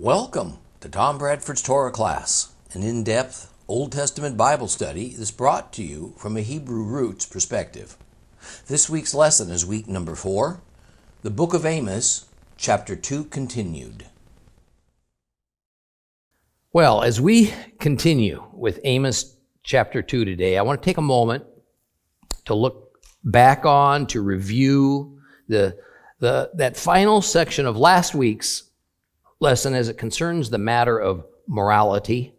Welcome to Tom Bradford's Torah class, an in depth Old Testament Bible study that's brought to you from a Hebrew roots perspective. This week's lesson is week number four, the book of Amos, chapter 2 continued. Well, as we continue with Amos chapter 2 today, I want to take a moment to look back on, to review the, the, that final section of last week's lesson as it concerns the matter of morality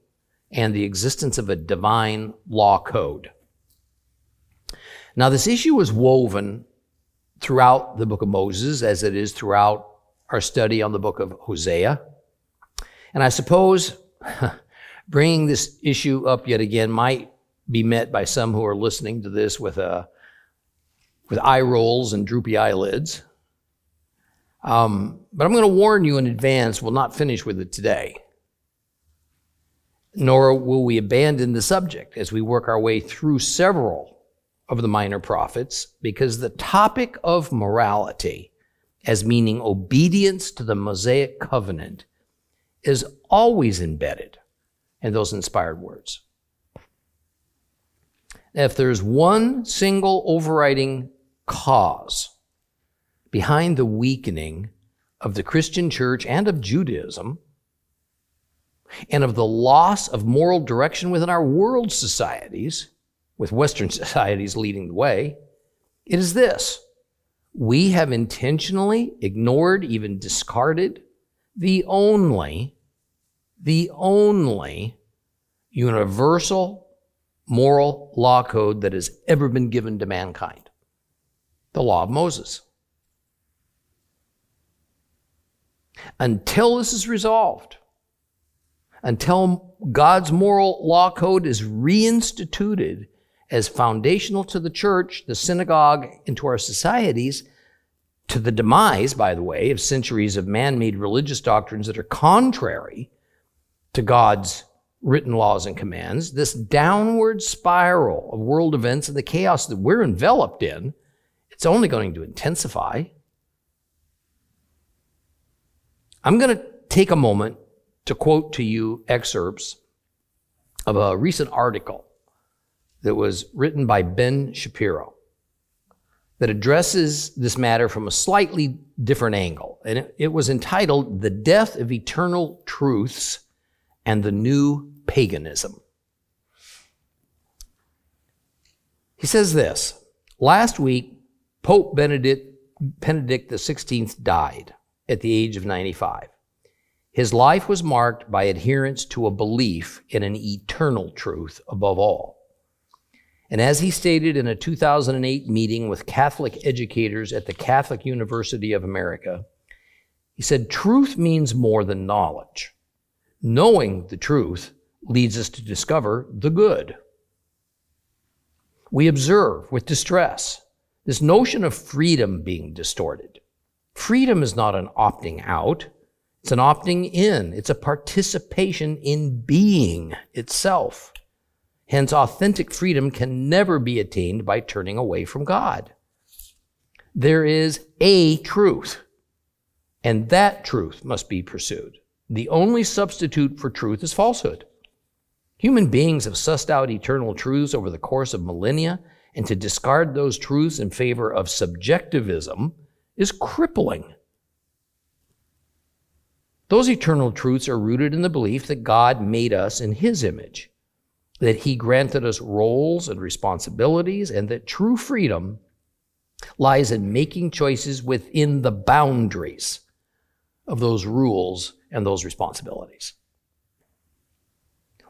and the existence of a divine law code. Now, this issue was woven throughout the book of Moses, as it is throughout our study on the book of Hosea. And I suppose bringing this issue up yet again might be met by some who are listening to this with, a, with eye rolls and droopy eyelids. Um, but I'm going to warn you in advance, we'll not finish with it today. Nor will we abandon the subject as we work our way through several of the minor prophets, because the topic of morality, as meaning obedience to the Mosaic covenant, is always embedded in those inspired words. If there's one single overriding cause behind the weakening of the Christian church and of Judaism, and of the loss of moral direction within our world societies, with Western societies leading the way, it is this. We have intentionally ignored, even discarded, the only, the only universal moral law code that has ever been given to mankind the law of Moses. Until this is resolved, until God's moral law code is reinstituted as foundational to the church, the synagogue, and to our societies, to the demise, by the way, of centuries of man made religious doctrines that are contrary to God's written laws and commands, this downward spiral of world events and the chaos that we're enveloped in, it's only going to intensify. I'm going to take a moment to quote to you excerpts of a recent article that was written by Ben Shapiro that addresses this matter from a slightly different angle. And it, was entitled The Death of Eternal Truths and the New Paganism. He says this Last week, Pope Benedict, Benedict XVI died at the age of 95. His life was marked by adherence to a belief in an eternal truth above all. And as he stated in a 2008 meeting with Catholic educators at the Catholic University of America, he said, Truth means more than knowledge. Knowing the truth leads us to discover the good. We observe with distress this notion of freedom being distorted. Freedom is not an opting out, it's an opting in, it's a participation in being itself. Hence, authentic freedom can never be attained by turning away from God. There is a truth, and that truth must be pursued. The only substitute for truth is falsehood. Human beings have sussed out eternal truths over the course of millennia, and to discard those truths in favor of subjectivism is crippling. Those eternal truths are rooted in the belief that God made us in His image, that He granted us roles and responsibilities, and that true freedom lies in making choices within the boundaries of those rules and those responsibilities.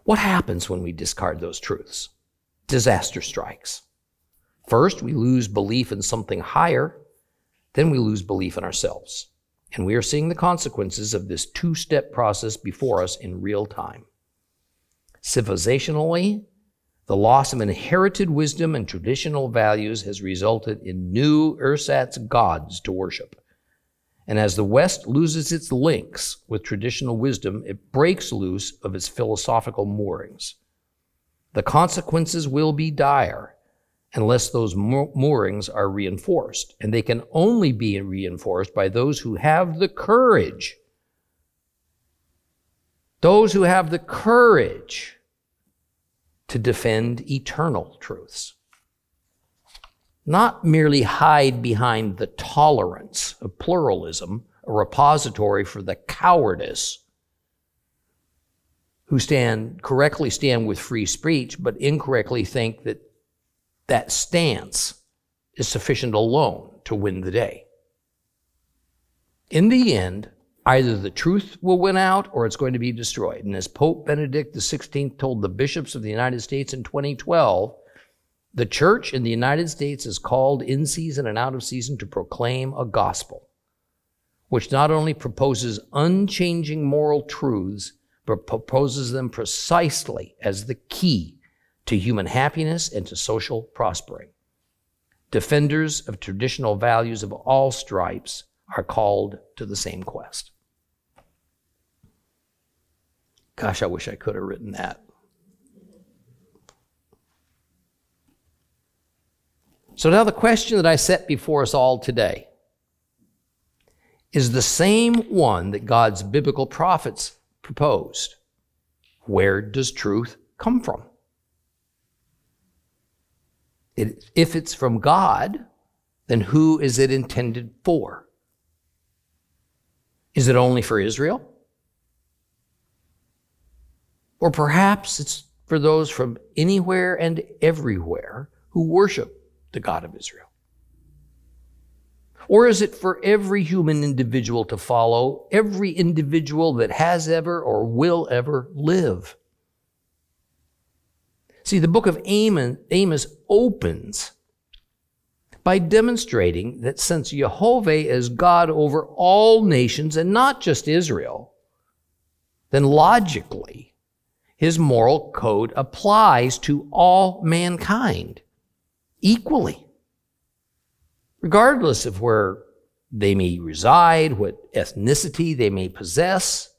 What happens when we discard those truths? Disaster strikes. First, we lose belief in something higher, then we lose belief in ourselves. And we are seeing the consequences of this two step process before us in real time. Civilizationally, the loss of inherited wisdom and traditional values has resulted in new ersatz gods to worship. And as the West loses its links with traditional wisdom, it breaks loose of its philosophical moorings. The consequences will be dire unless those moorings are reinforced. And they can only be reinforced by those who have the courage those who have the courage to defend eternal truths. Not merely hide behind the tolerance of pluralism, a repository for the cowardice who stand correctly stand with free speech, but incorrectly think that that stance is sufficient alone to win the day. In the end, either the truth will win out or it's going to be destroyed. And as Pope Benedict XVI told the bishops of the United States in 2012, the church in the United States is called in season and out of season to proclaim a gospel which not only proposes unchanging moral truths, but proposes them precisely as the key to human happiness and to social prospering. Defenders of traditional values of all stripes are called to the same quest. Gosh, I wish I could have written that. So, now the question that I set before us all today is the same one that God's biblical prophets proposed. Where does truth come from? It, if it's from God, then who is it intended for? Is it only for Israel? Or perhaps it's for those from anywhere and everywhere who worship the God of Israel? Or is it for every human individual to follow, every individual that has ever or will ever live? See, the book of Amos, opens by demonstrating that since Jehovah is God over all nations and not just Israel, then logically, his moral code applies to all mankind equally. Regardless of where they may reside, what ethnicity they may possess,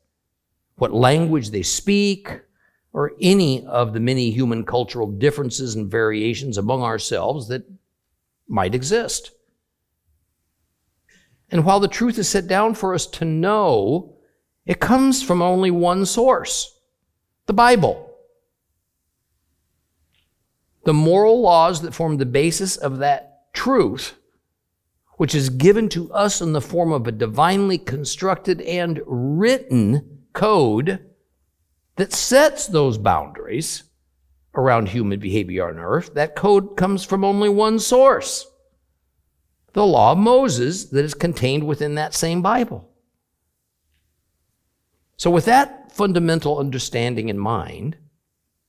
what language they speak, or any of the many human cultural differences and variations among ourselves that might exist. And while the truth is set down for us to know, it comes from only one source the Bible. The moral laws that form the basis of that truth which is given to us in the form of a divinely constructed and written code that sets those boundaries around human behavior on earth. That code comes from only one source the law of Moses that is contained within that same Bible. So, with that fundamental understanding in mind,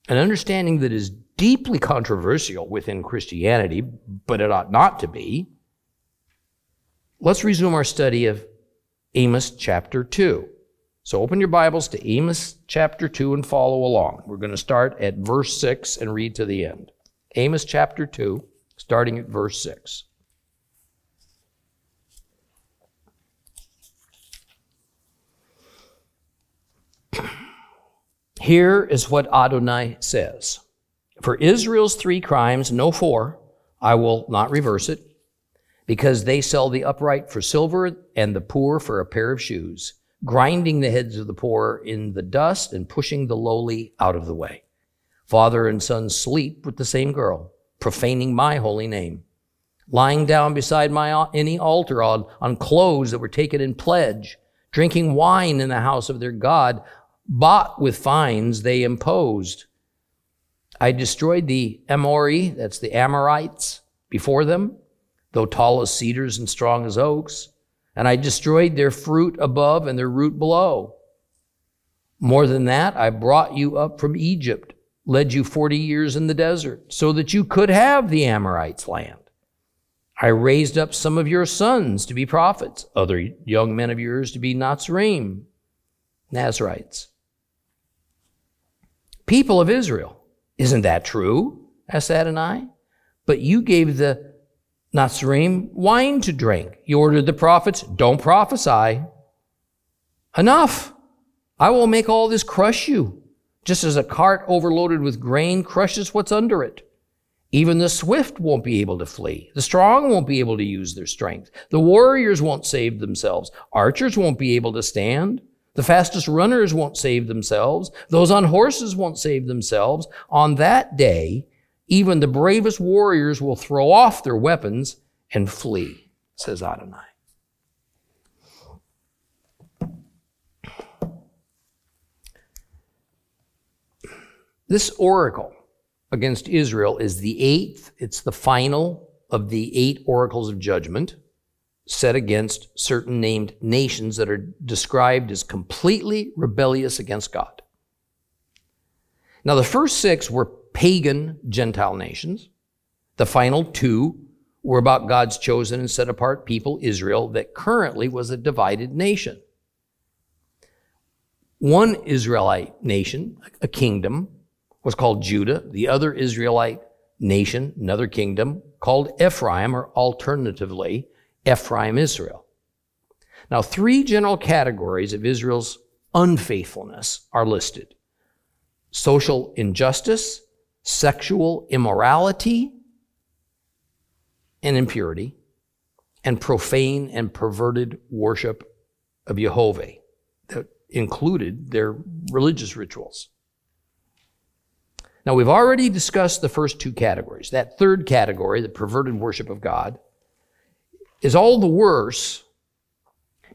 an understanding that is deeply controversial within Christianity, but it ought not to be, let's resume our study of Amos chapter 2. So open your Bibles to Amos chapter 2 and follow along. We're going to start at verse 6 and read to the end. Amos chapter 2, starting at verse 6. Here is what Adonai says For Israel's three crimes, no four, I will not reverse it because they sell the upright for silver and the poor for a pair of shoes, grinding the heads of the poor in the dust and pushing the lowly out of the way. Father and son sleep with the same girl, profaning my holy name, lying down beside my any altar on, on clothes that were taken in pledge, drinking wine in the house of their God, bought with fines they imposed. I destroyed the Amori, that's the Amorites, before them though tall as cedars and strong as oaks, and I destroyed their fruit above and their root below. More than that, I brought you up from Egypt, led you 40 years in the desert, so that you could have the Amorites' land. I raised up some of your sons to be prophets, other young men of yours to be Nazarene, Nazarites. People of Israel, isn't that true? asked Adonai. But you gave the Nazarene wine to drink. He ordered the prophets, don't prophesy. Enough. I will make all this crush you, just as a cart overloaded with grain crushes what's under it. Even the swift won't be able to flee. The strong won't be able to use their strength. The warriors won't save themselves. Archers won't be able to stand. The fastest runners won't save themselves. Those on horses won't save themselves. On that day, even the bravest warriors will throw off their weapons and flee, says Adonai. This oracle against Israel is the eighth, it's the final of the eight oracles of judgment set against certain named nations that are described as completely rebellious against God. Now, the first six were pagan Gentile nations. The final two were about God's chosen and set apart people, Israel, that currently was a divided nation. One Israelite nation, a kingdom, was called Judah. The other Israelite nation, another kingdom, called Ephraim, or alternatively, Ephraim Israel. Now, three general categories of Israel's unfaithfulness are listed social injustice, sexual immorality and impurity, and profane and perverted worship of Jehovah that included their religious rituals. Now, we've already discussed the first two categories. That third category, the perverted worship of God, is all the worse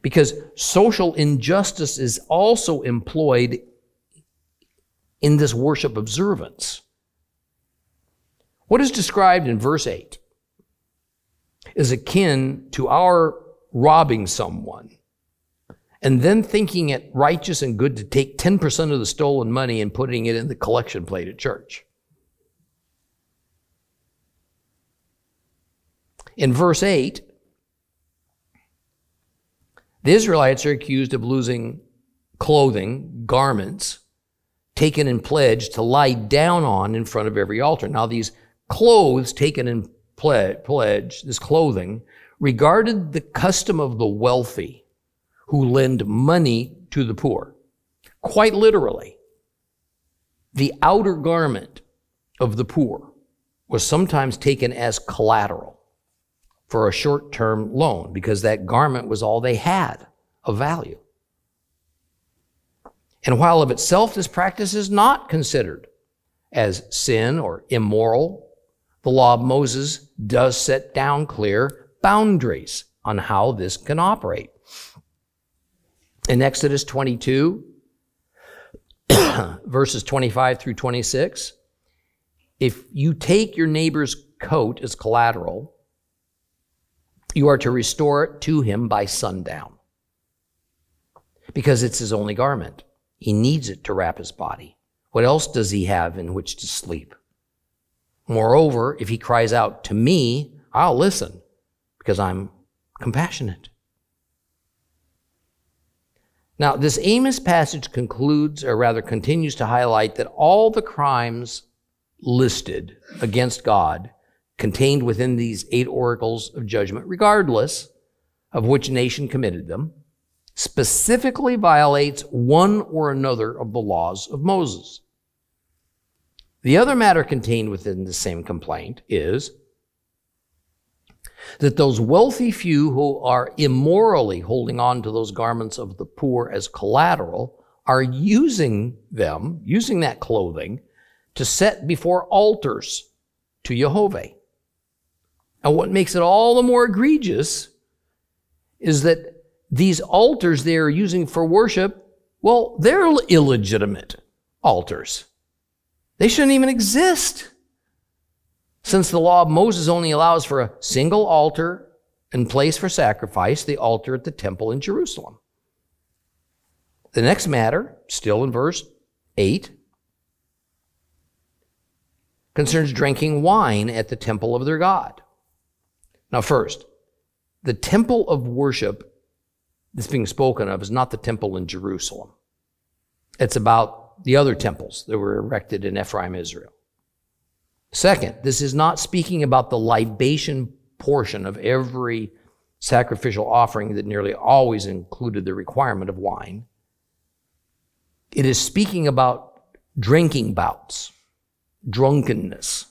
because social injustice is also employed in this worship observance. What is described in verse 8 is akin to our robbing someone and then thinking it righteous and good to take 10% of the stolen money and putting it in the collection plate at church. In verse 8, the Israelites are accused of losing clothing, garments, taken in pledge to lie down on in front of every altar. Now, these clothes taken in pledge, this clothing, regarded the custom of the wealthy who lend money to the poor. Quite literally, the outer garment of the poor was sometimes taken as collateral for a short term loan because that garment was all they had of value. And while of itself this practice is not considered as sin or immoral, the law of Moses does set down clear boundaries on how this can operate. In Exodus 22, verses 25 through 26, if you take your neighbor's coat as collateral, you are to restore it to him by sundown because it's his only garment. He needs it to wrap his body. What else does he have in which to sleep? Moreover, if he cries out to me, I'll listen because I'm compassionate. Now, this Amos passage concludes, or rather continues to highlight, that all the crimes listed against God contained within these eight oracles of judgment, regardless of which nation committed them, specifically violates one or another of the laws of Moses. The other matter contained within the same complaint is that those wealthy few who are immorally holding on to those garments of the poor as collateral are using them, using that clothing, to set before altars to Jehovah. And what makes it all the more egregious is that these altars they are using for worship, well, they're illegitimate altars. They shouldn't even exist. Since the law of Moses only allows for a single altar and place for sacrifice, the altar at the temple in Jerusalem. The next matter, still in verse 8, concerns drinking wine at the temple of their God. Now, first, the temple of worship that's being spoken of is not the temple in Jerusalem. It's about the other temples that were erected in Ephraim, Israel. Second, this is not speaking about the libation portion of every sacrificial offering that nearly always included the requirement of wine. It is speaking about drinking bouts, drunkenness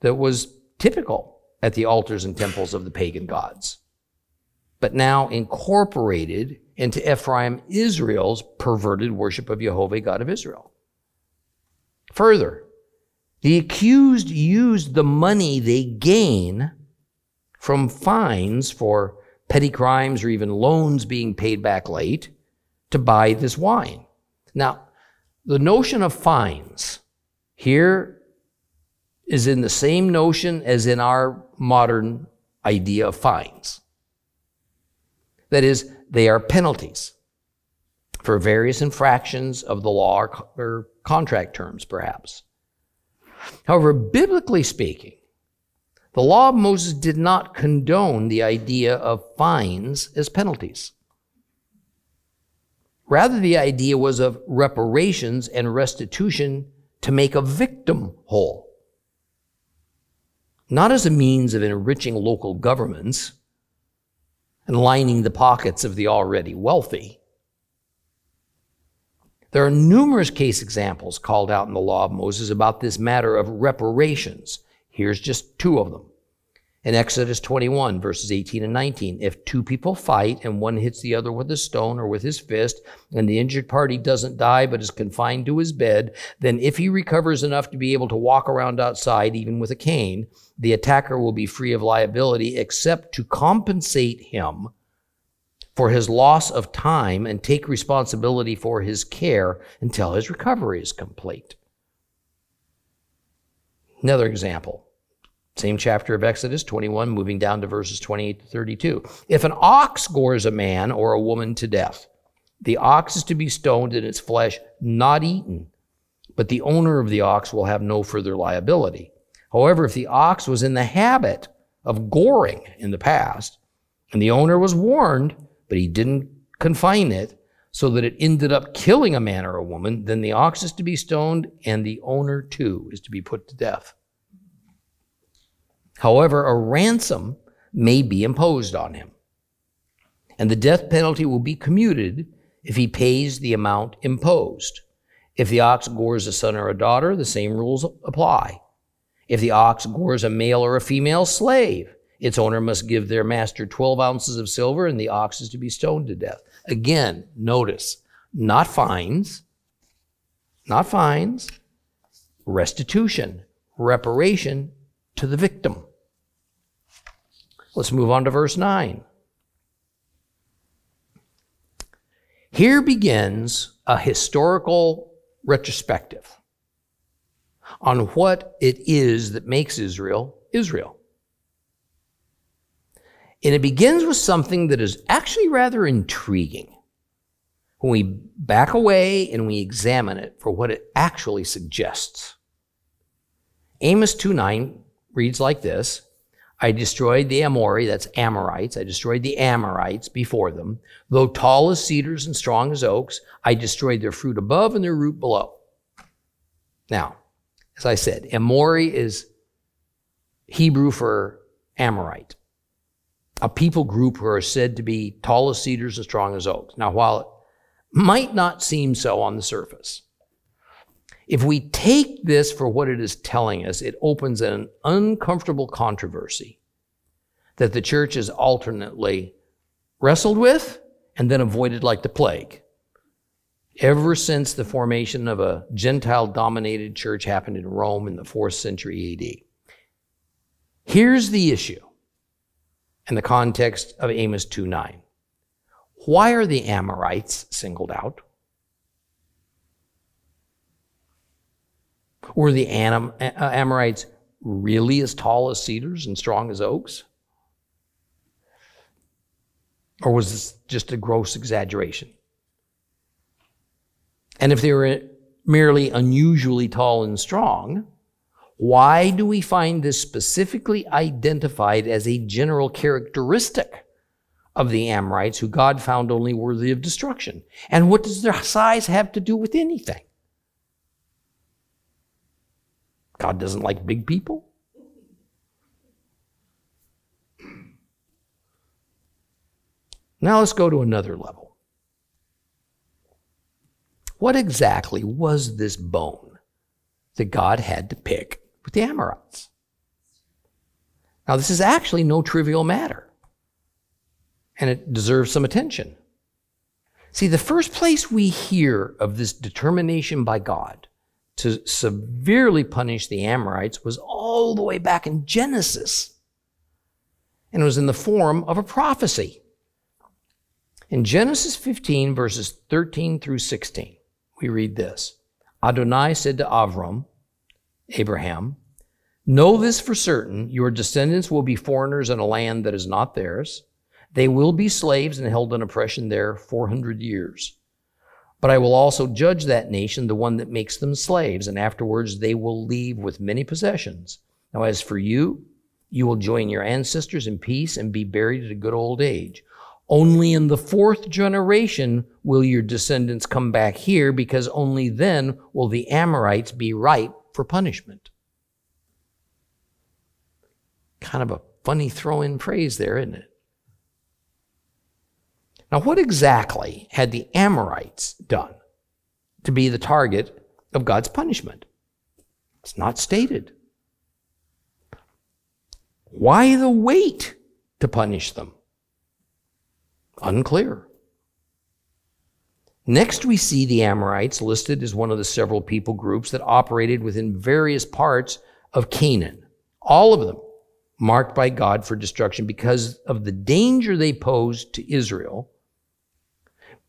that was typical at the altars and temples of the pagan gods. but now incorporated into Ephraim Israel's perverted worship of Jehovah, God of Israel. Further, the accused used the money they gain from fines for petty crimes or even loans being paid back late to buy this wine. Now, the notion of fines here is in the same notion as in our modern idea of fines. That is, they are penalties for various infractions of the law or contract terms, perhaps. However, biblically speaking, the law of Moses did not condone the idea of fines as penalties. Rather, the idea was of reparations and restitution to make a victim whole. Not as a means of enriching local governments and lining the pockets of the already wealthy. There are numerous case examples called out in the law of Moses about this matter of reparations. Here's just two of them. In Exodus 21, verses 18 and 19, if two people fight and one hits the other with a stone or with his fist, and the injured party doesn't die but is confined to his bed, then if he recovers enough to be able to walk around outside, even with a cane, the attacker will be free of liability except to compensate him for his loss of time and take responsibility for his care until his recovery is complete. Another example. Same chapter of Exodus 21, moving down to verses 28 to 32. If an ox gores a man or a woman to death, the ox is to be stoned and its flesh not eaten, but the owner of the ox will have no further liability. However, if the ox was in the habit of goring in the past, and the owner was warned, but he didn't confine it so that it ended up killing a man or a woman, then the ox is to be stoned and the owner too is to be put to death. However, a ransom may be imposed on him, and the death penalty will be commuted if he pays the amount imposed. If the ox gores a son or a daughter, the same rules apply. If the ox gores a male or a female slave, its owner must give their master 12 ounces of silver, and the ox is to be stoned to death. Again, notice, not fines, not fines, restitution, reparation to the victim. Let's move on to verse 9. Here begins a historical retrospective on what it is that makes Israel Israel. And it begins with something that is actually rather intriguing when we back away and we examine it for what it actually suggests. Amos 2 9 reads like this I destroyed the Amori, that's Amorites. I destroyed the Amorites before them. Though tall as cedars and strong as oaks, I destroyed their fruit above and their root below. Now, as I said, Amori is Hebrew for Amorite, a people group who are said to be tall as cedars and strong as oaks. Now, while it might not seem so on the surface, if we take this for what it is telling us, it opens an uncomfortable controversy that the church has alternately wrestled with and then avoided like the plague. Ever since the formation of a Gentile dominated church happened in Rome in the fourth century AD. Here's the issue in the context of Amos 2 9. Why are the Amorites singled out? Were the Am- Amorites really as tall as cedars and strong as oaks? Or was this just a gross exaggeration? And if they were merely unusually tall and strong, why do we find this specifically identified as a general characteristic of the Amorites who God found only worthy of destruction? And what does their size have to do with anything? God doesn't like big people. Now let's go to another level. What exactly was this bone that God had to pick with the Amorites? Now, this is actually no trivial matter. and it deserves some attention. See, the first place we hear of this determination by God to severely punish the Amorites was all the way back in Genesis. And it was in the form of a prophecy. In Genesis 15, verses 13 through 16, we read this Adonai said to Avram, Abraham, Know this for certain your descendants will be foreigners in a land that is not theirs. They will be slaves and held in oppression there 400 years. But I will also judge that nation, the one that makes them slaves, and afterwards they will leave with many possessions. Now, as for you, you will join your ancestors in peace and be buried at a good old age. Only in the fourth generation will your descendants come back here, because only then will the Amorites be ripe for punishment. Kind of a funny throw in phrase there, isn't it? Now, what exactly had the Amorites done to be the target of God's punishment? It's not stated. Why the wait to punish them? Unclear. Next, we see the Amorites listed as one of the several people groups that operated within various parts of Canaan. All of them marked by God for destruction because of the danger they posed to Israel,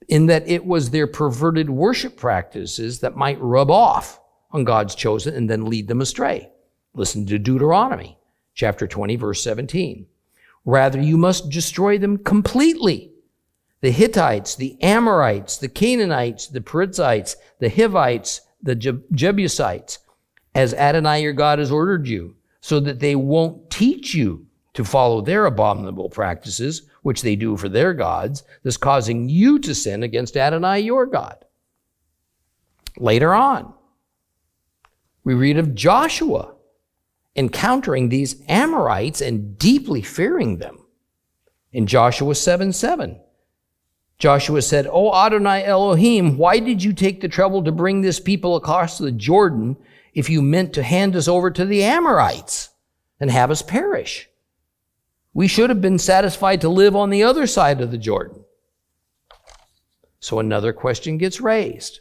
in that it was their perverted worship practices that might rub off on God's chosen and then lead them astray. Listen to Deuteronomy chapter 20, verse 17. Rather, you must destroy them completely. The Hittites, the Amorites, the Canaanites, the Perizzites, the Hivites, the Jebusites, as Adonai your God has ordered you so that they won't teach you to follow their abominable practices, which they do for their gods, thus causing you to sin against Adonai your God. Later on, we read of Joshua encountering these Amorites and deeply fearing them. In Joshua 7 7, Joshua said, O Adonai Elohim, why did you take the trouble to bring this people across the Jordan if you meant to hand us over to the Amorites and have us perish. We should have been satisfied to live on the other side of the Jordan. So another question gets raised.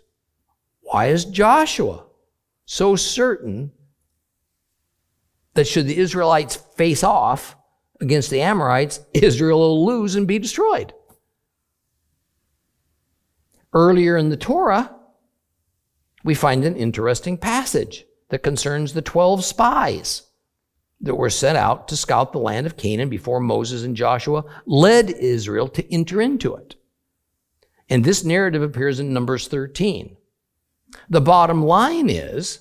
Why is Joshua so certain that should the Israelites face off against the Amorites, Israel will lose and be destroyed? Earlier in the Torah, we find an interesting passage that concerns the 12 spies that were sent out to scout the land of Canaan before Moses and Joshua led Israel to enter into it. And this narrative appears in Numbers 13. The bottom line is,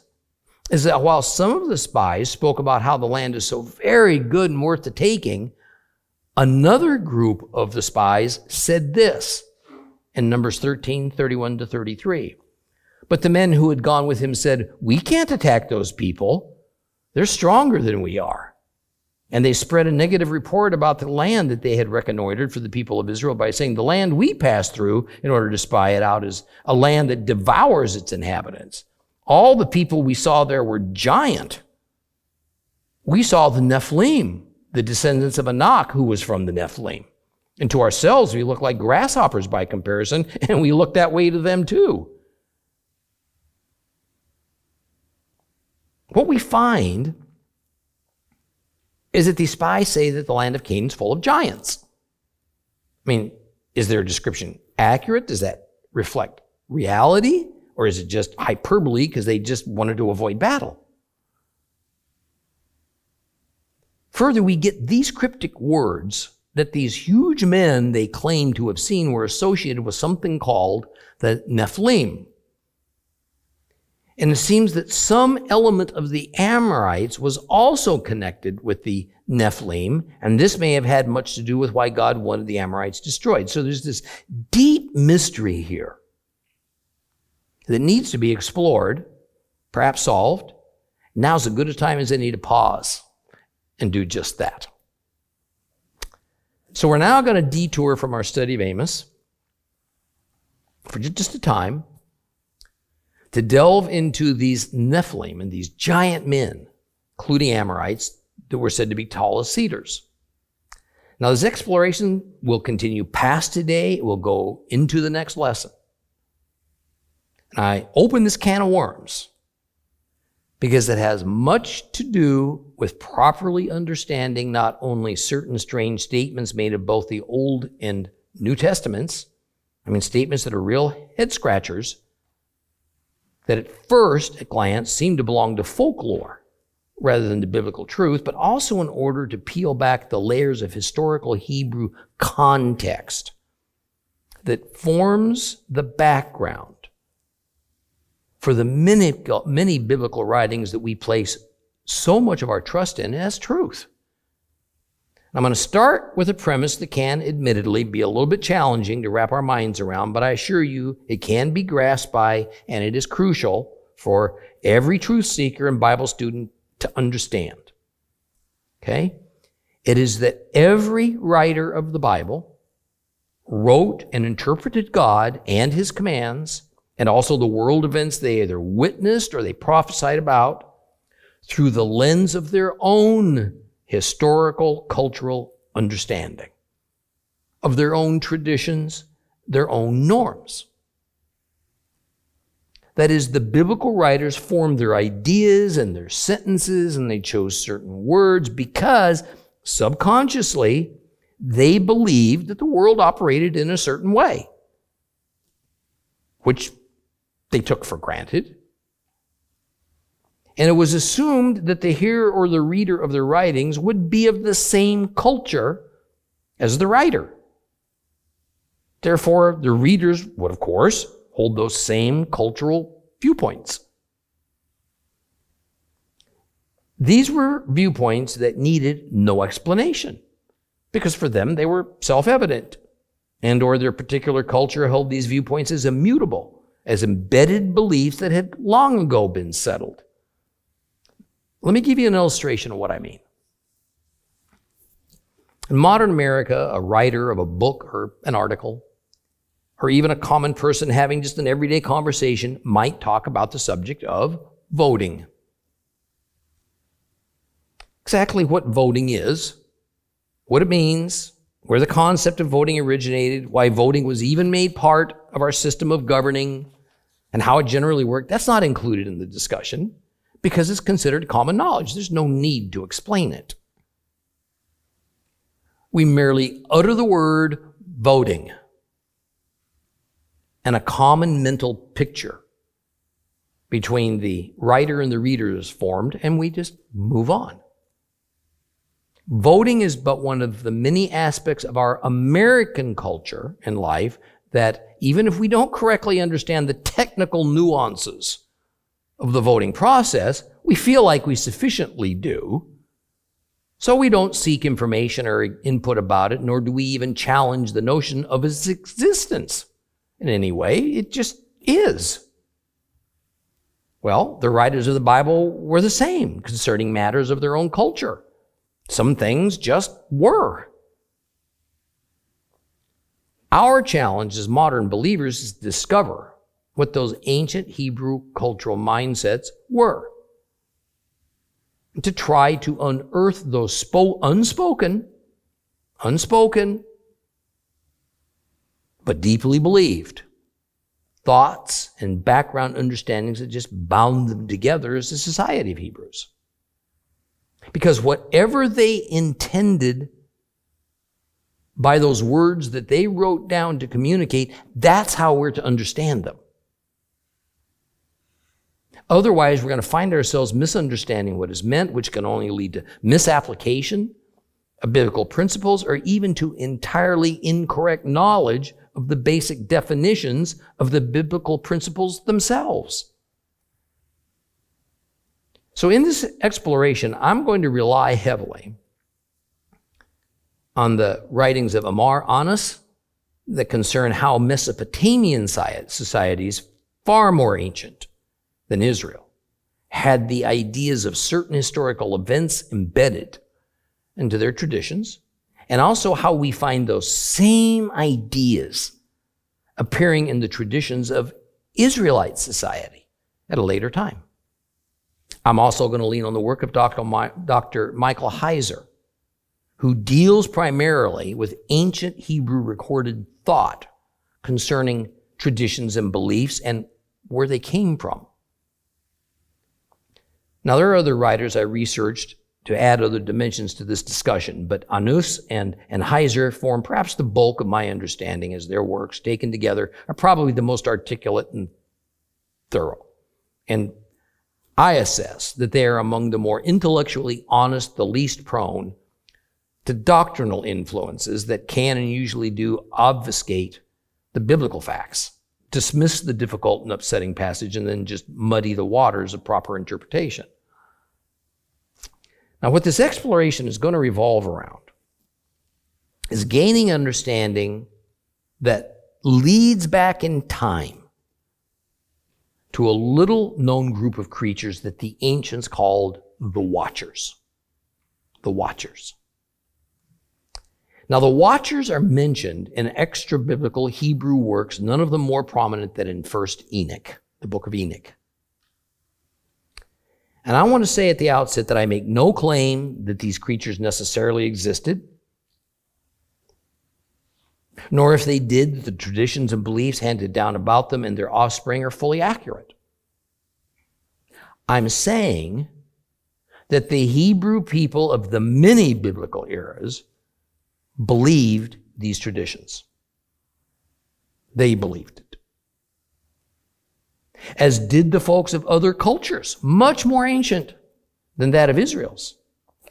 is that while some of the spies spoke about how the land is so very good and worth the taking, another group of the spies said this in Numbers 13, 31 to 33. But the men who had gone with him said, We can't attack those people. They're stronger than we are. And they spread a negative report about the land that they had reconnoitered for the people of Israel by saying, The land we passed through in order to spy it out is a land that devours its inhabitants. All the people we saw there were giant. We saw the Nephilim, the descendants of Anak, who was from the Nephilim. And to ourselves, we look like grasshoppers by comparison, and we look that way to them too. What we find is that these spies say that the land of Canaan is full of giants. I mean, is their description accurate? Does that reflect reality? Or is it just hyperbole because they just wanted to avoid battle? Further, we get these cryptic words that these huge men they claim to have seen were associated with something called the Nephilim, and it seems that some element of the Amorites was also connected with the Nephilim, and this may have had much to do with why God wanted the Amorites destroyed. So there's this deep mystery here that needs to be explored, perhaps solved. Now's as good a time as any to pause and do just that. So we're now going to detour from our study of Amos for just a time to delve into these Nephilim and these giant men, including Amorites, that were said to be tall as cedars. Now, this exploration will continue past today. It will go into the next lesson. And I open this can of worms because it has much to do with properly understanding not only certain strange statements made of both the Old and New Testaments, I mean, statements that are real head scratchers, that at first, at glance, seem to belong to folklore rather than to biblical truth, but also in order to peel back the layers of historical Hebrew context that forms the background for the many, many biblical writings that we place so much of our trust in as truth. I'm going to start with a premise that can admittedly be a little bit challenging to wrap our minds around, but I assure you it can be grasped by, and it is crucial for every truth seeker and Bible student to understand. Okay? It is that every writer of the Bible wrote and interpreted God and his commands and also the world events they either witnessed or they prophesied about through the lens of their own historical, cultural understanding, of their own traditions, their own norms. That is, the biblical writers formed their ideas and their sentences, and they chose certain words because subconsciously they believed that the world operated in a certain way, which they took for granted. And it was assumed that the hearer or the reader of the writings would be of the same culture as the writer. Therefore, the readers would, of course, hold those same cultural viewpoints. These were viewpoints that needed no explanation because for them they were self-evident and or their particular culture held these viewpoints as immutable as embedded beliefs that had long ago been settled. Let me give you an illustration of what I mean. In modern America, a writer of a book or an article, or even a common person having just an everyday conversation, might talk about the subject of voting. Exactly what voting is, what it means, where the concept of voting originated, why voting was even made part of our system of governing, and how it generally worked, that's not included in the discussion because it's considered common knowledge. There's no need to explain it. We merely utter the word voting and a common mental picture between the writer and the reader is formed, and we just move on. Voting is but one of the many aspects of our American culture and life that even if we don't correctly understand the technical nuances of the voting process, we feel like we sufficiently do. So we don't seek information or input about it, nor do we even challenge the notion of its existence in any way. It just is. Well, the writers of the Bible were the same concerning matters of their own culture. Some things just were. Our challenge as modern believers is to discover what those ancient Hebrew cultural mindsets were. To try to unearth those spo- unspoken, unspoken, but deeply believed thoughts and background understandings that just bound them together as a society of Hebrews. Because whatever they intended by those words that they wrote down to communicate, that's how we're to understand them. Otherwise, we're going to find ourselves misunderstanding what is meant, which can only lead to misapplication of biblical principles or even to entirely incorrect knowledge of the basic definitions of the biblical principles themselves. So, in this exploration, I'm going to rely heavily on the writings of Amar Annus that concern how Mesopotamian societies, far more ancient than Israel, had the ideas of certain historical events embedded into their traditions, and also how we find those same ideas appearing in the traditions of Israelite society at a later time. I'm also going to lean on the work of Dr. Michael Heiser who deals primarily with ancient Hebrew recorded thought concerning traditions and beliefs and where they came from. Now, there are other writers I researched to add other dimensions to this discussion, but Annus and, and Heiser form perhaps the bulk of my understanding as their works taken together are probably the most articulate and thorough. And I assess that they are among the more intellectually honest, the least prone to doctrinal influences that can and usually do obfuscate the biblical facts, dismiss the difficult and upsetting passage, and then just muddy the waters of proper interpretation. Now, what this exploration is going to revolve around is gaining understanding that leads back in time to a little known group of creatures that the ancients called the Watchers. The Watchers. Now, the Watchers are mentioned in extra biblical Hebrew works, none of them more prominent than in 1st Enoch, the book of Enoch. And I want to say at the outset that I make no claim that these creatures necessarily existed, nor if they did, the traditions and beliefs handed down about them and their offspring are fully accurate. I'm saying that the Hebrew people of the many biblical eras believed these traditions. They believed it as did the folks of other cultures, much more ancient than that of Israel's,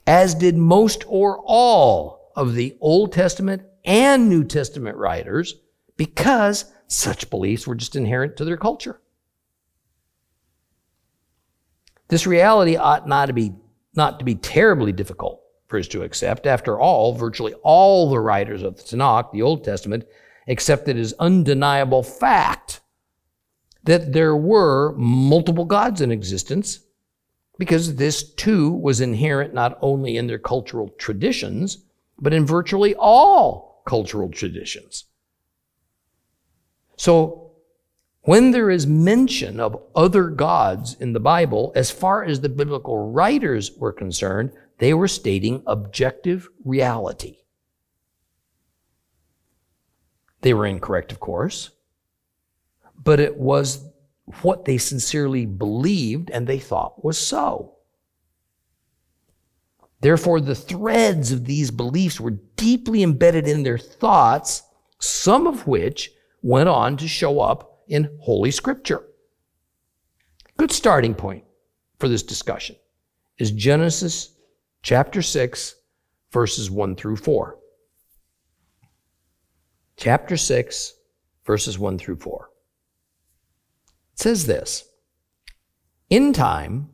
as did most or all of the Old Testament and New Testament writers, because such beliefs were just inherent to their culture. This reality ought not to be, not to be terribly difficult for us to accept. After all, virtually all the writers of the Tanakh, the Old Testament, accepted as undeniable fact that there were multiple gods in existence because this too was inherent not only in their cultural traditions, but in virtually all cultural traditions. So, when there is mention of other gods in the Bible, as far as the biblical writers were concerned, they were stating objective reality. They were incorrect, of course but it was what they sincerely believed and they thought was so. Therefore, the threads of these beliefs were deeply embedded in their thoughts, some of which went on to show up in Holy Scripture. Good starting point for this discussion is Genesis chapter 6, verses 1 through 4. Chapter 6, verses 1 through 4 says this In time,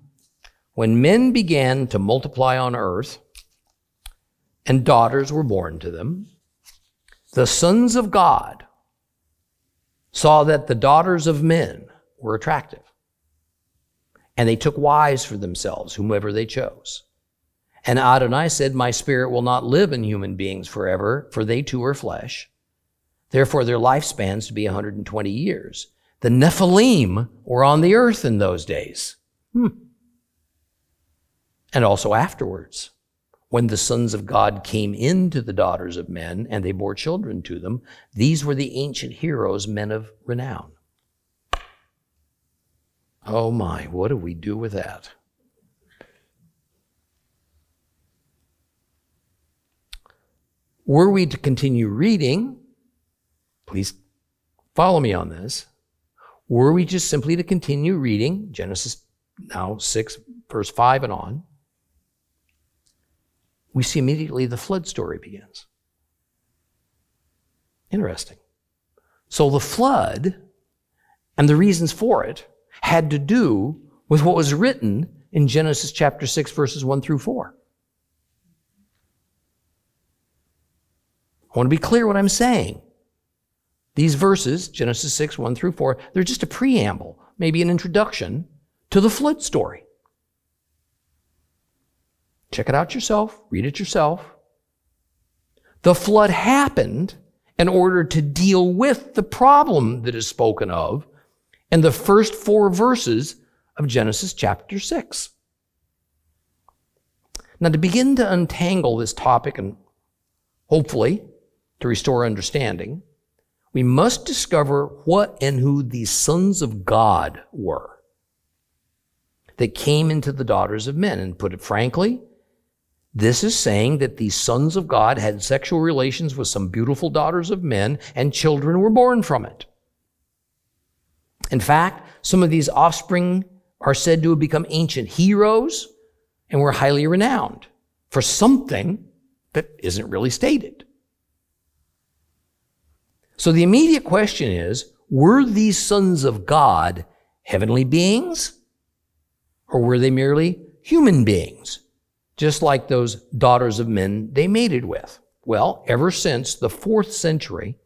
when men began to multiply on earth, and daughters were born to them, the sons of God saw that the daughters of men were attractive. And they took wives for themselves, whomever they chose. And Adonai said, My spirit will not live in human beings forever, for they too are flesh. Therefore, their lifespans to be 120 years. The Nephilim were on the earth in those days. Hmm. And also afterwards, when the sons of God came into the daughters of men and they bore children to them, these were the ancient heroes, men of renown. Oh my, what do we do with that? Were we to continue reading, please follow me on this. Were we just simply to continue reading Genesis now 6, verse 5 and on, we see immediately the flood story begins. Interesting. So the flood and the reasons for it had to do with what was written in Genesis chapter 6, verses 1 through 4. I want to be clear what I'm saying. These verses, Genesis 6, 1 through 4, they're just a preamble, maybe an introduction to the flood story. Check it out yourself, read it yourself. The flood happened in order to deal with the problem that is spoken of in the first four verses of Genesis chapter 6. Now, to begin to untangle this topic and hopefully, to restore understanding, we must discover what and who these sons of God were that came into the daughters of men. And put it frankly, this is saying that these sons of God had sexual relations with some beautiful daughters of men and children were born from it. In fact, some of these offspring are said to have become ancient heroes and were highly renowned for something that isn't really stated. So the immediate question is, were these sons of God heavenly beings? Or were they merely human beings, just like those daughters of men they mated with? Well, ever since the fourth century,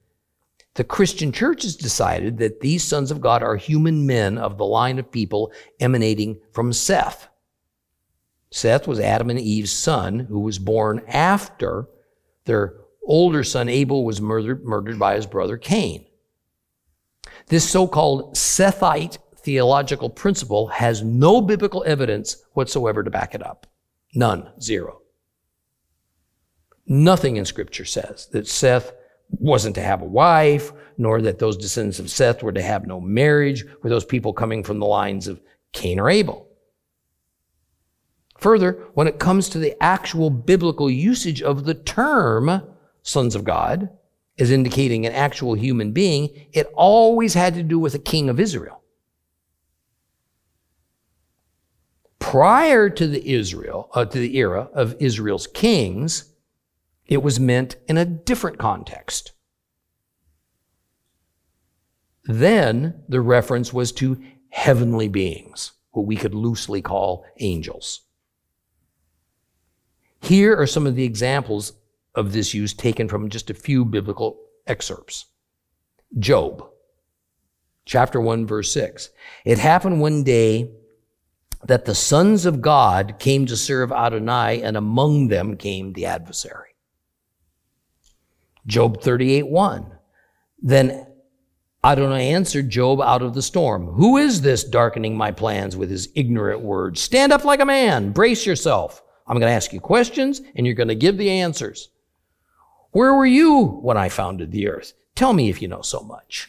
the Christian church has decided that these sons of God are human men of the line of people emanating from Seth. Seth was Adam and Eve's son, who was born after their older son Abel was murdered, murdered by his brother Cain. This so-called Sethite theological principle has no biblical evidence whatsoever to back it up. None. Zero. Nothing in scripture says that Seth wasn't to have a wife, nor that those descendants of Seth were to have no marriage with those people coming from the lines of Cain or Abel. Further, when it comes to the actual biblical usage of the term sons of God as indicating an actual human being, it always had to do with a king of Israel. Prior to the Israel, uh, to the era of Israel's kings, it was meant in a different context. Then the reference was to heavenly beings, what we could loosely call angels. Here are some of the examples of this use taken from just a few biblical excerpts. Job, chapter 1, verse 6. It happened one day that the sons of God came to serve Adonai, and among them came the adversary. Job 38, 1. Then Adonai answered Job out of the storm. Who is this darkening my plans with his ignorant words? Stand up like a man. Brace yourself. I'm going to ask you questions and you're going to give the answers. Where were you when I founded the earth? Tell me if you know so much.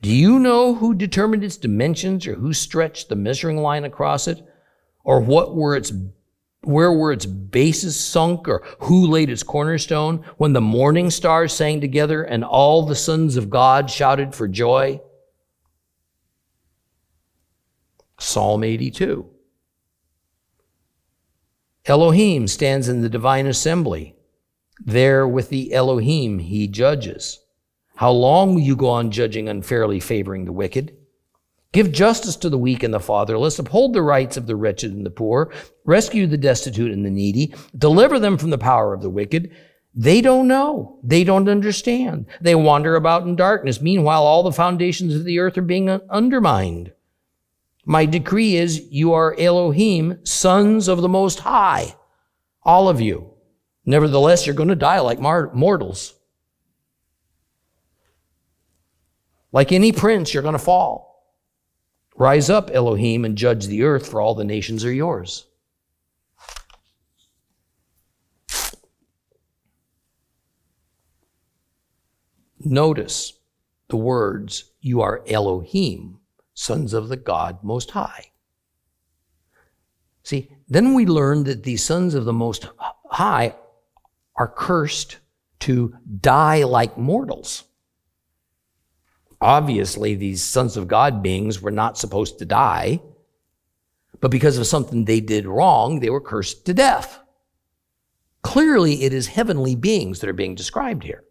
Do you know who determined its dimensions or who stretched the measuring line across it? Or what were its, where were its bases sunk or who laid its cornerstone when the morning stars sang together and all the sons of God shouted for joy? Psalm 82. Elohim stands in the divine assembly. There with the Elohim he judges. How long will you go on judging unfairly, favoring the wicked? Give justice to the weak and the fatherless. Uphold the rights of the wretched and the poor. Rescue the destitute and the needy. Deliver them from the power of the wicked. They don't know. They don't understand. They wander about in darkness. Meanwhile, all the foundations of the earth are being undermined. My decree is you are Elohim, sons of the Most High. All of you. Nevertheless, you're going to die like mortals. Like any prince, you're going to fall. Rise up, Elohim, and judge the earth, for all the nations are yours. Notice the words, you are Elohim sons of the God Most High. See, then we learn that these sons of the Most High are cursed to die like mortals. Obviously, these sons of God beings were not supposed to die, but because of something they did wrong, they were cursed to death. Clearly, it is heavenly beings that are being described here.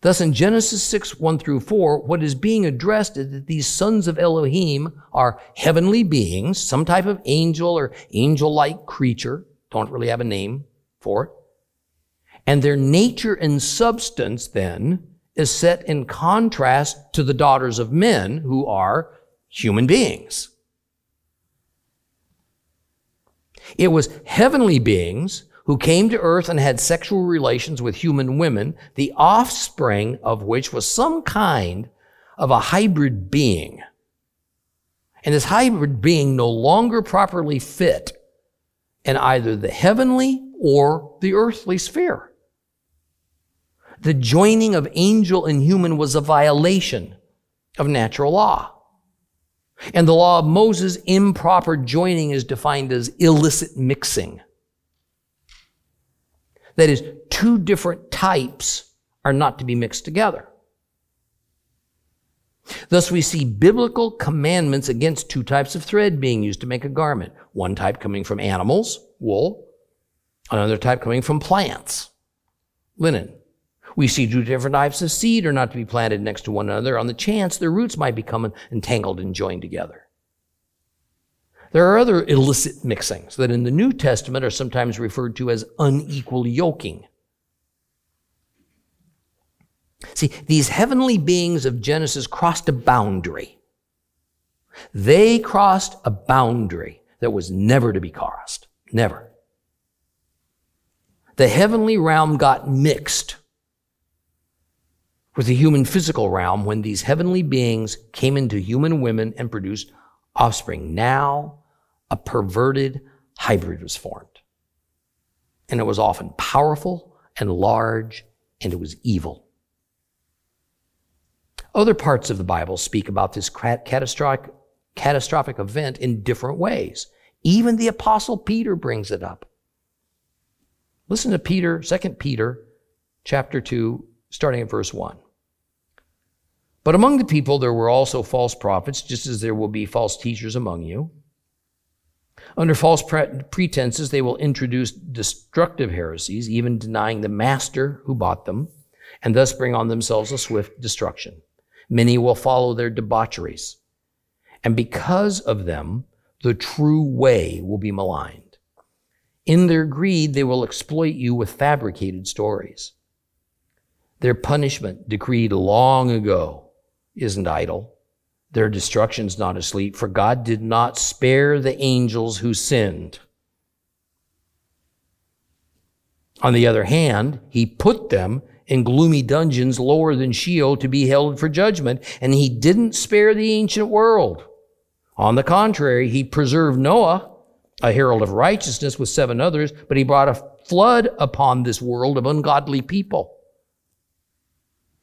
Thus, in Genesis 6, 1 through 4, what is being addressed is that these sons of Elohim are heavenly beings, some type of angel or angel-like creature, don't really have a name for. And their nature and substance then is set in contrast to the daughters of men who are human beings. It was heavenly beings who came to earth and had sexual relations with human women, the offspring of which was some kind of a hybrid being. And this hybrid being no longer properly fit in either the heavenly or the earthly sphere. The joining of angel and human was a violation of natural law. And the law of Moses, improper joining is defined as illicit mixing. That is, two different types are not to be mixed together. Thus, we see biblical commandments against two types of thread being used to make a garment. One type coming from animals, wool, another type coming from plants, linen. We see two different types of seed are not to be planted next to one another on the chance their roots might become entangled and joined together. There are other illicit mixings that in the New Testament are sometimes referred to as unequal yoking. See, these heavenly beings of Genesis crossed a boundary. They crossed a boundary that was never to be crossed. Never. The heavenly realm got mixed with the human physical realm when these heavenly beings came into human women and produced offspring. Now, a perverted hybrid was formed. And it was often powerful and large, and it was evil. Other parts of the Bible speak about this catastrophic, catastrophic event in different ways. Even the apostle Peter brings it up. Listen to Peter, 2 Peter chapter 2, starting at verse 1. But among the people there were also false prophets, just as there will be false teachers among you. Under false pre- pretenses, they will introduce destructive heresies, even denying the master who bought them, and thus bring on themselves a swift destruction. Many will follow their debaucheries. And because of them, the true way will be maligned. In their greed, they will exploit you with fabricated stories. Their punishment, decreed long ago, isn't idle. Their destruction's not asleep, for God did not spare the angels who sinned. On the other hand, he put them in gloomy dungeons lower than Sheol to be held for judgment, and he didn't spare the ancient world. On the contrary, he preserved Noah, a herald of righteousness with seven others, but he brought a flood upon this world of ungodly people.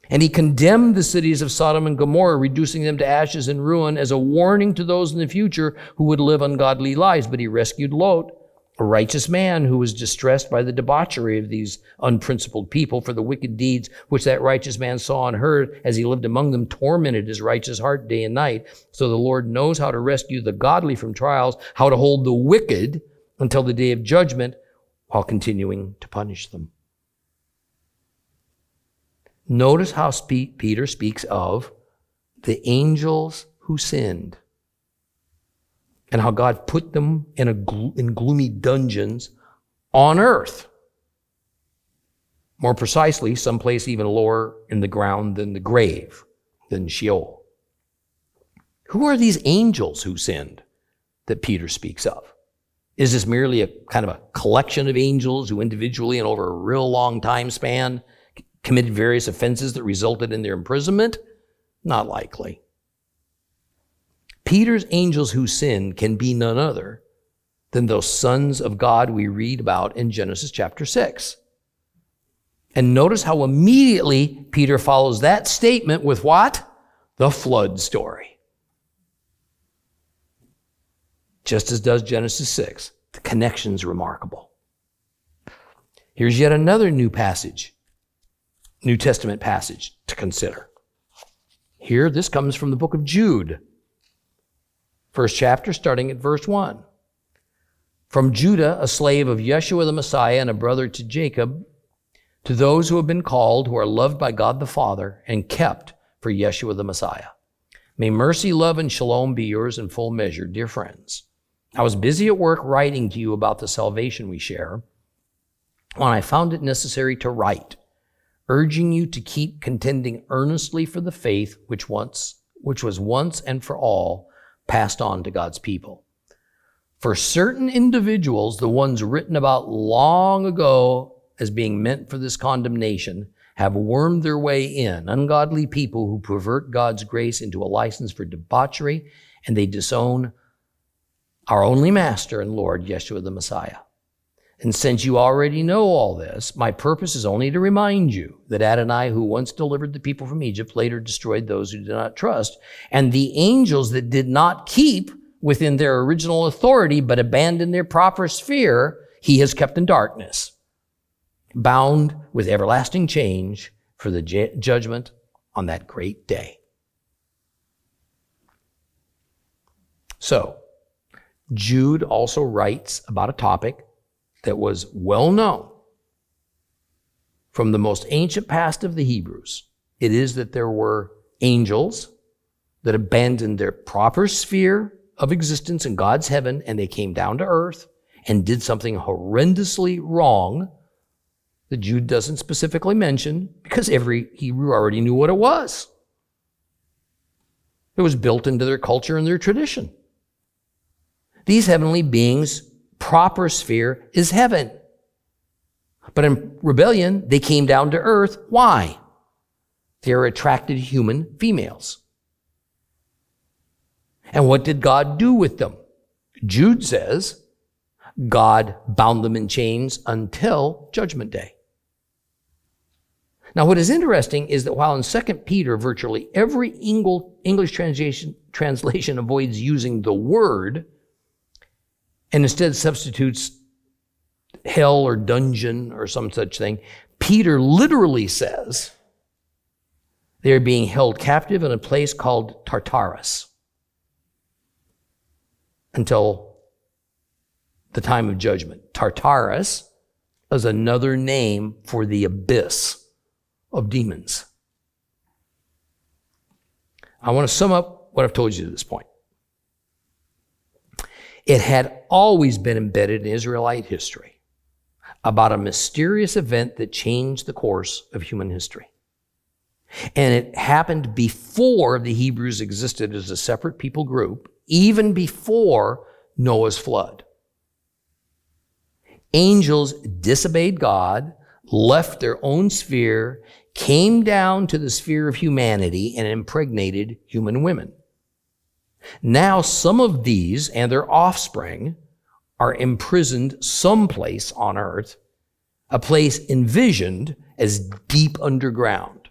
And he condemned the cities of Sodom and Gomorrah, reducing them to ashes and ruin as a warning to those in the future who would live ungodly lives. But he rescued Lot, a righteous man who was distressed by the debauchery of these unprincipled people, for the wicked deeds which that righteous man saw and heard as he lived among them tormented his righteous heart day and night. So the Lord knows how to rescue the godly from trials, how to hold the wicked until the day of judgment while continuing to punish them. Notice how spe- Peter speaks of the angels who sinned and how God put them in, a glo- in gloomy dungeons on earth. More precisely, someplace even lower in the ground than the grave, than Sheol. Who are these angels who sinned that Peter speaks of? Is this merely a kind of a collection of angels who individually and over a real long time span committed various offenses that resulted in their imprisonment? Not likely. Peter's angels who sinned can be none other than those sons of God we read about in Genesis chapter 6. And notice how immediately Peter follows that statement with what? The flood story. Just as does Genesis 6. The connection's remarkable. Here's yet another new passage New Testament passage to consider. Here, this comes from the book of Jude, first chapter, starting at verse 1. From Judah, a slave of Yeshua the Messiah and a brother to Jacob, to those who have been called, who are loved by God the Father and kept for Yeshua the Messiah. May mercy, love, and shalom be yours in full measure, dear friends. I was busy at work writing to you about the salvation we share when I found it necessary to write urging you to keep contending earnestly for the faith which once which was once and for all passed on to God's people. For certain individuals, the ones written about long ago as being meant for this condemnation, have wormed their way in, ungodly people who pervert God's grace into a license for debauchery, and they disown our only Master and Lord, Yeshua the Messiah. And since you already know all this, my purpose is only to remind you that Adonai, who once delivered the people from Egypt, later destroyed those who did not trust. And the angels that did not keep within their original authority, but abandoned their proper sphere, he has kept in darkness, bound with everlasting change for the ju- judgment on that great day. So, Jude also writes about a topic that was well known from the most ancient past of the Hebrews. It is that there were angels that abandoned their proper sphere of existence in God's heaven and they came down to earth and did something horrendously wrong that Jude doesn't specifically mention because every Hebrew already knew what it was. It was built into their culture and their tradition. These heavenly beings' proper sphere is heaven. But in rebellion, they came down to earth. Why? They are attracted to human females. And what did God do with them? Jude says, God bound them in chains until judgment day. Now, what is interesting is that while in 2 Peter, virtually every English translation, translation avoids using the word and instead substitutes hell or dungeon or some such thing, Peter literally says they are being held captive in a place called Tartarus until the time of judgment. Tartarus is another name for the abyss of demons. I want to sum up what I've told you to this point. It had always been embedded in Israelite history about a mysterious event that changed the course of human history. And it happened before the Hebrews existed as a separate people group, even before Noah's flood. Angels disobeyed God, left their own sphere, came down to the sphere of humanity, and impregnated human women. Now, some of these and their offspring are imprisoned someplace on earth, a place envisioned as deep underground,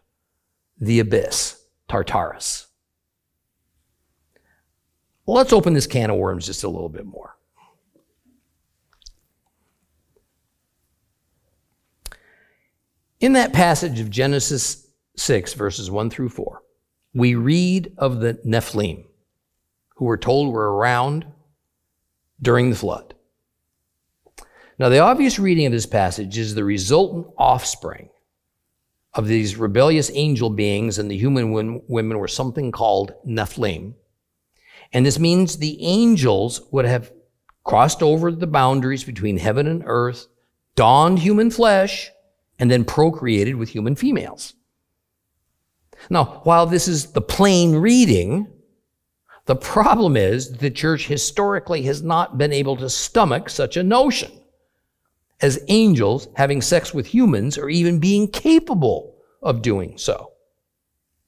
the abyss, Tartarus. let's open this can of worms just a little bit more. In that passage of Genesis 6, verses 1 through 4, we read of the Nephilim who we're told were around during the flood. Now, the obvious reading of this passage is the resultant offspring of these rebellious angel beings and the human women were something called Nephilim. And this means the angels would have crossed over the boundaries between heaven and earth, donned human flesh, and then procreated with human females. Now, while this is the plain reading, the problem is the church historically has not been able to stomach such a notion as angels having sex with humans or even being capable of doing so.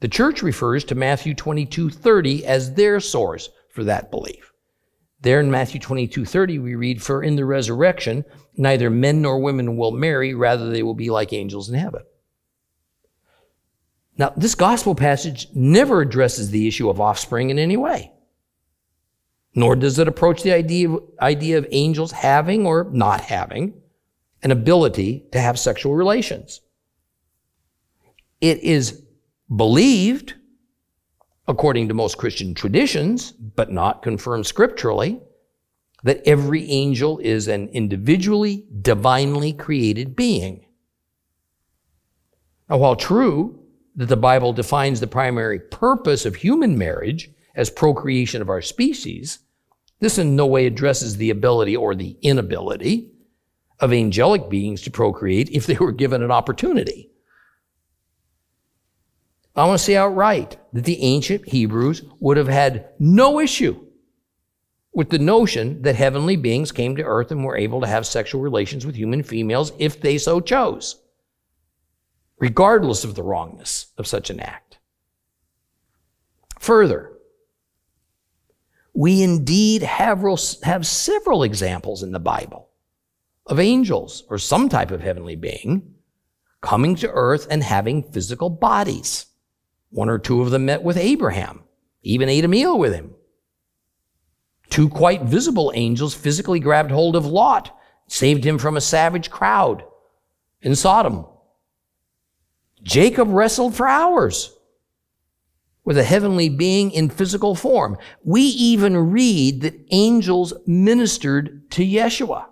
The church refers to Matthew 22:30 as their source for that belief. There in Matthew 22:30 we read for in the resurrection neither men nor women will marry rather they will be like angels in heaven. Now, this gospel passage never addresses the issue of offspring in any way, nor does it approach the idea of, idea of angels having or not having an ability to have sexual relations. It is believed, according to most Christian traditions, but not confirmed scripturally, that every angel is an individually, divinely created being. Now, while true, that the Bible defines the primary purpose of human marriage as procreation of our species, this in no way addresses the ability or the inability of angelic beings to procreate if they were given an opportunity. I want to say outright that the ancient Hebrews would have had no issue with the notion that heavenly beings came to earth and were able to have sexual relations with human females if they so chose regardless of the wrongness of such an act. Further, we indeed have, several examples in the Bible of angels or some type of heavenly being coming to earth and having physical bodies. One or two of them met with Abraham, even ate a meal with him. Two quite visible angels physically grabbed hold of Lot, saved him from a savage crowd in Sodom. Jacob wrestled for hours with a heavenly being in physical form. We even read that angels ministered to Yeshua,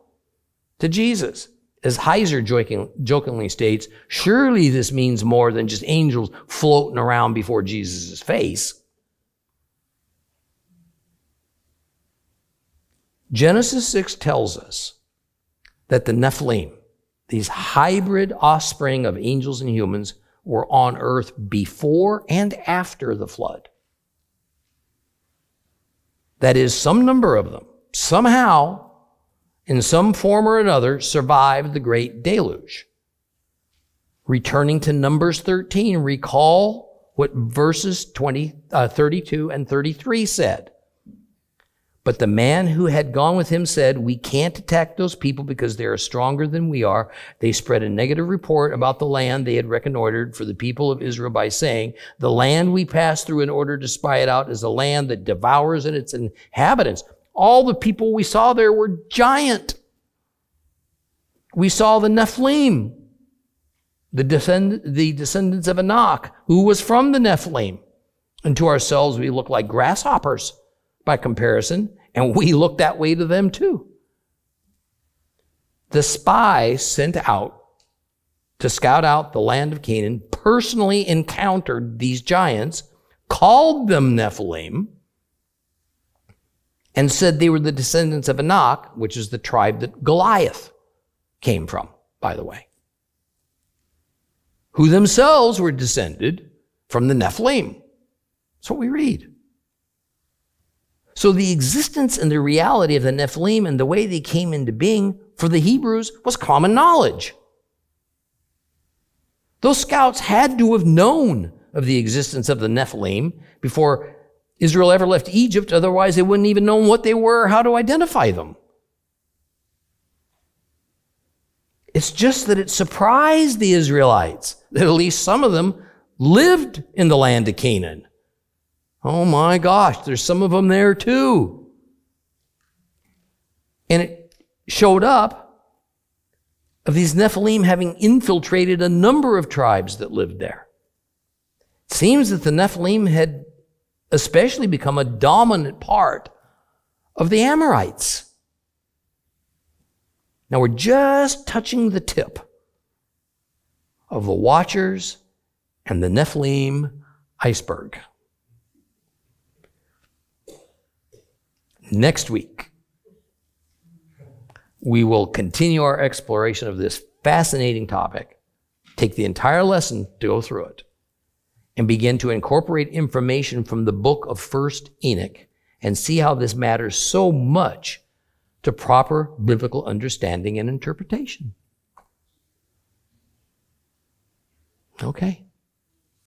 to Jesus. As Heiser joking, jokingly states, surely this means more than just angels floating around before Jesus' face. Genesis 6 tells us that the Nephilim, these hybrid offspring of angels and humans, were on earth before and after the flood. That is, some number of them somehow, in some form or another, survived the great deluge. Returning to Numbers 13, recall what verses 20, uh, 32 and 33 said. But the man who had gone with him said, We can't attack those people because they are stronger than we are. They spread a negative report about the land they had reconnoitered for the people of Israel by saying, The land we passed through in order to spy it out is a land that devours its inhabitants. All the people we saw there were giant. We saw the Nephilim, the, descend- the descendants of Anak, who was from the Nephilim. And to ourselves, we look like grasshoppers by comparison, and we look that way to them too. The spy sent out to scout out the land of Canaan personally encountered these giants, called them Nephilim, and said they were the descendants of Anak, which is the tribe that Goliath came from, by the way, who themselves were descended from the Nephilim. That's what we read. So the existence and the reality of the Nephilim and the way they came into being for the Hebrews was common knowledge. Those scouts had to have known of the existence of the Nephilim before Israel ever left Egypt. Otherwise, they wouldn't even know what they were or how to identify them. It's just that it surprised the Israelites that at least some of them lived in the land of Canaan. Oh my gosh, there's some of them there too. And it showed up of these Nephilim having infiltrated a number of tribes that lived there. It seems that the Nephilim had especially become a dominant part of the Amorites. Now we're just touching the tip of the Watchers and the Nephilim iceberg. Next week, we will continue our exploration of this fascinating topic, take the entire lesson to go through it, and begin to incorporate information from the book of First Enoch and see how this matters so much to proper biblical understanding and interpretation. Okay.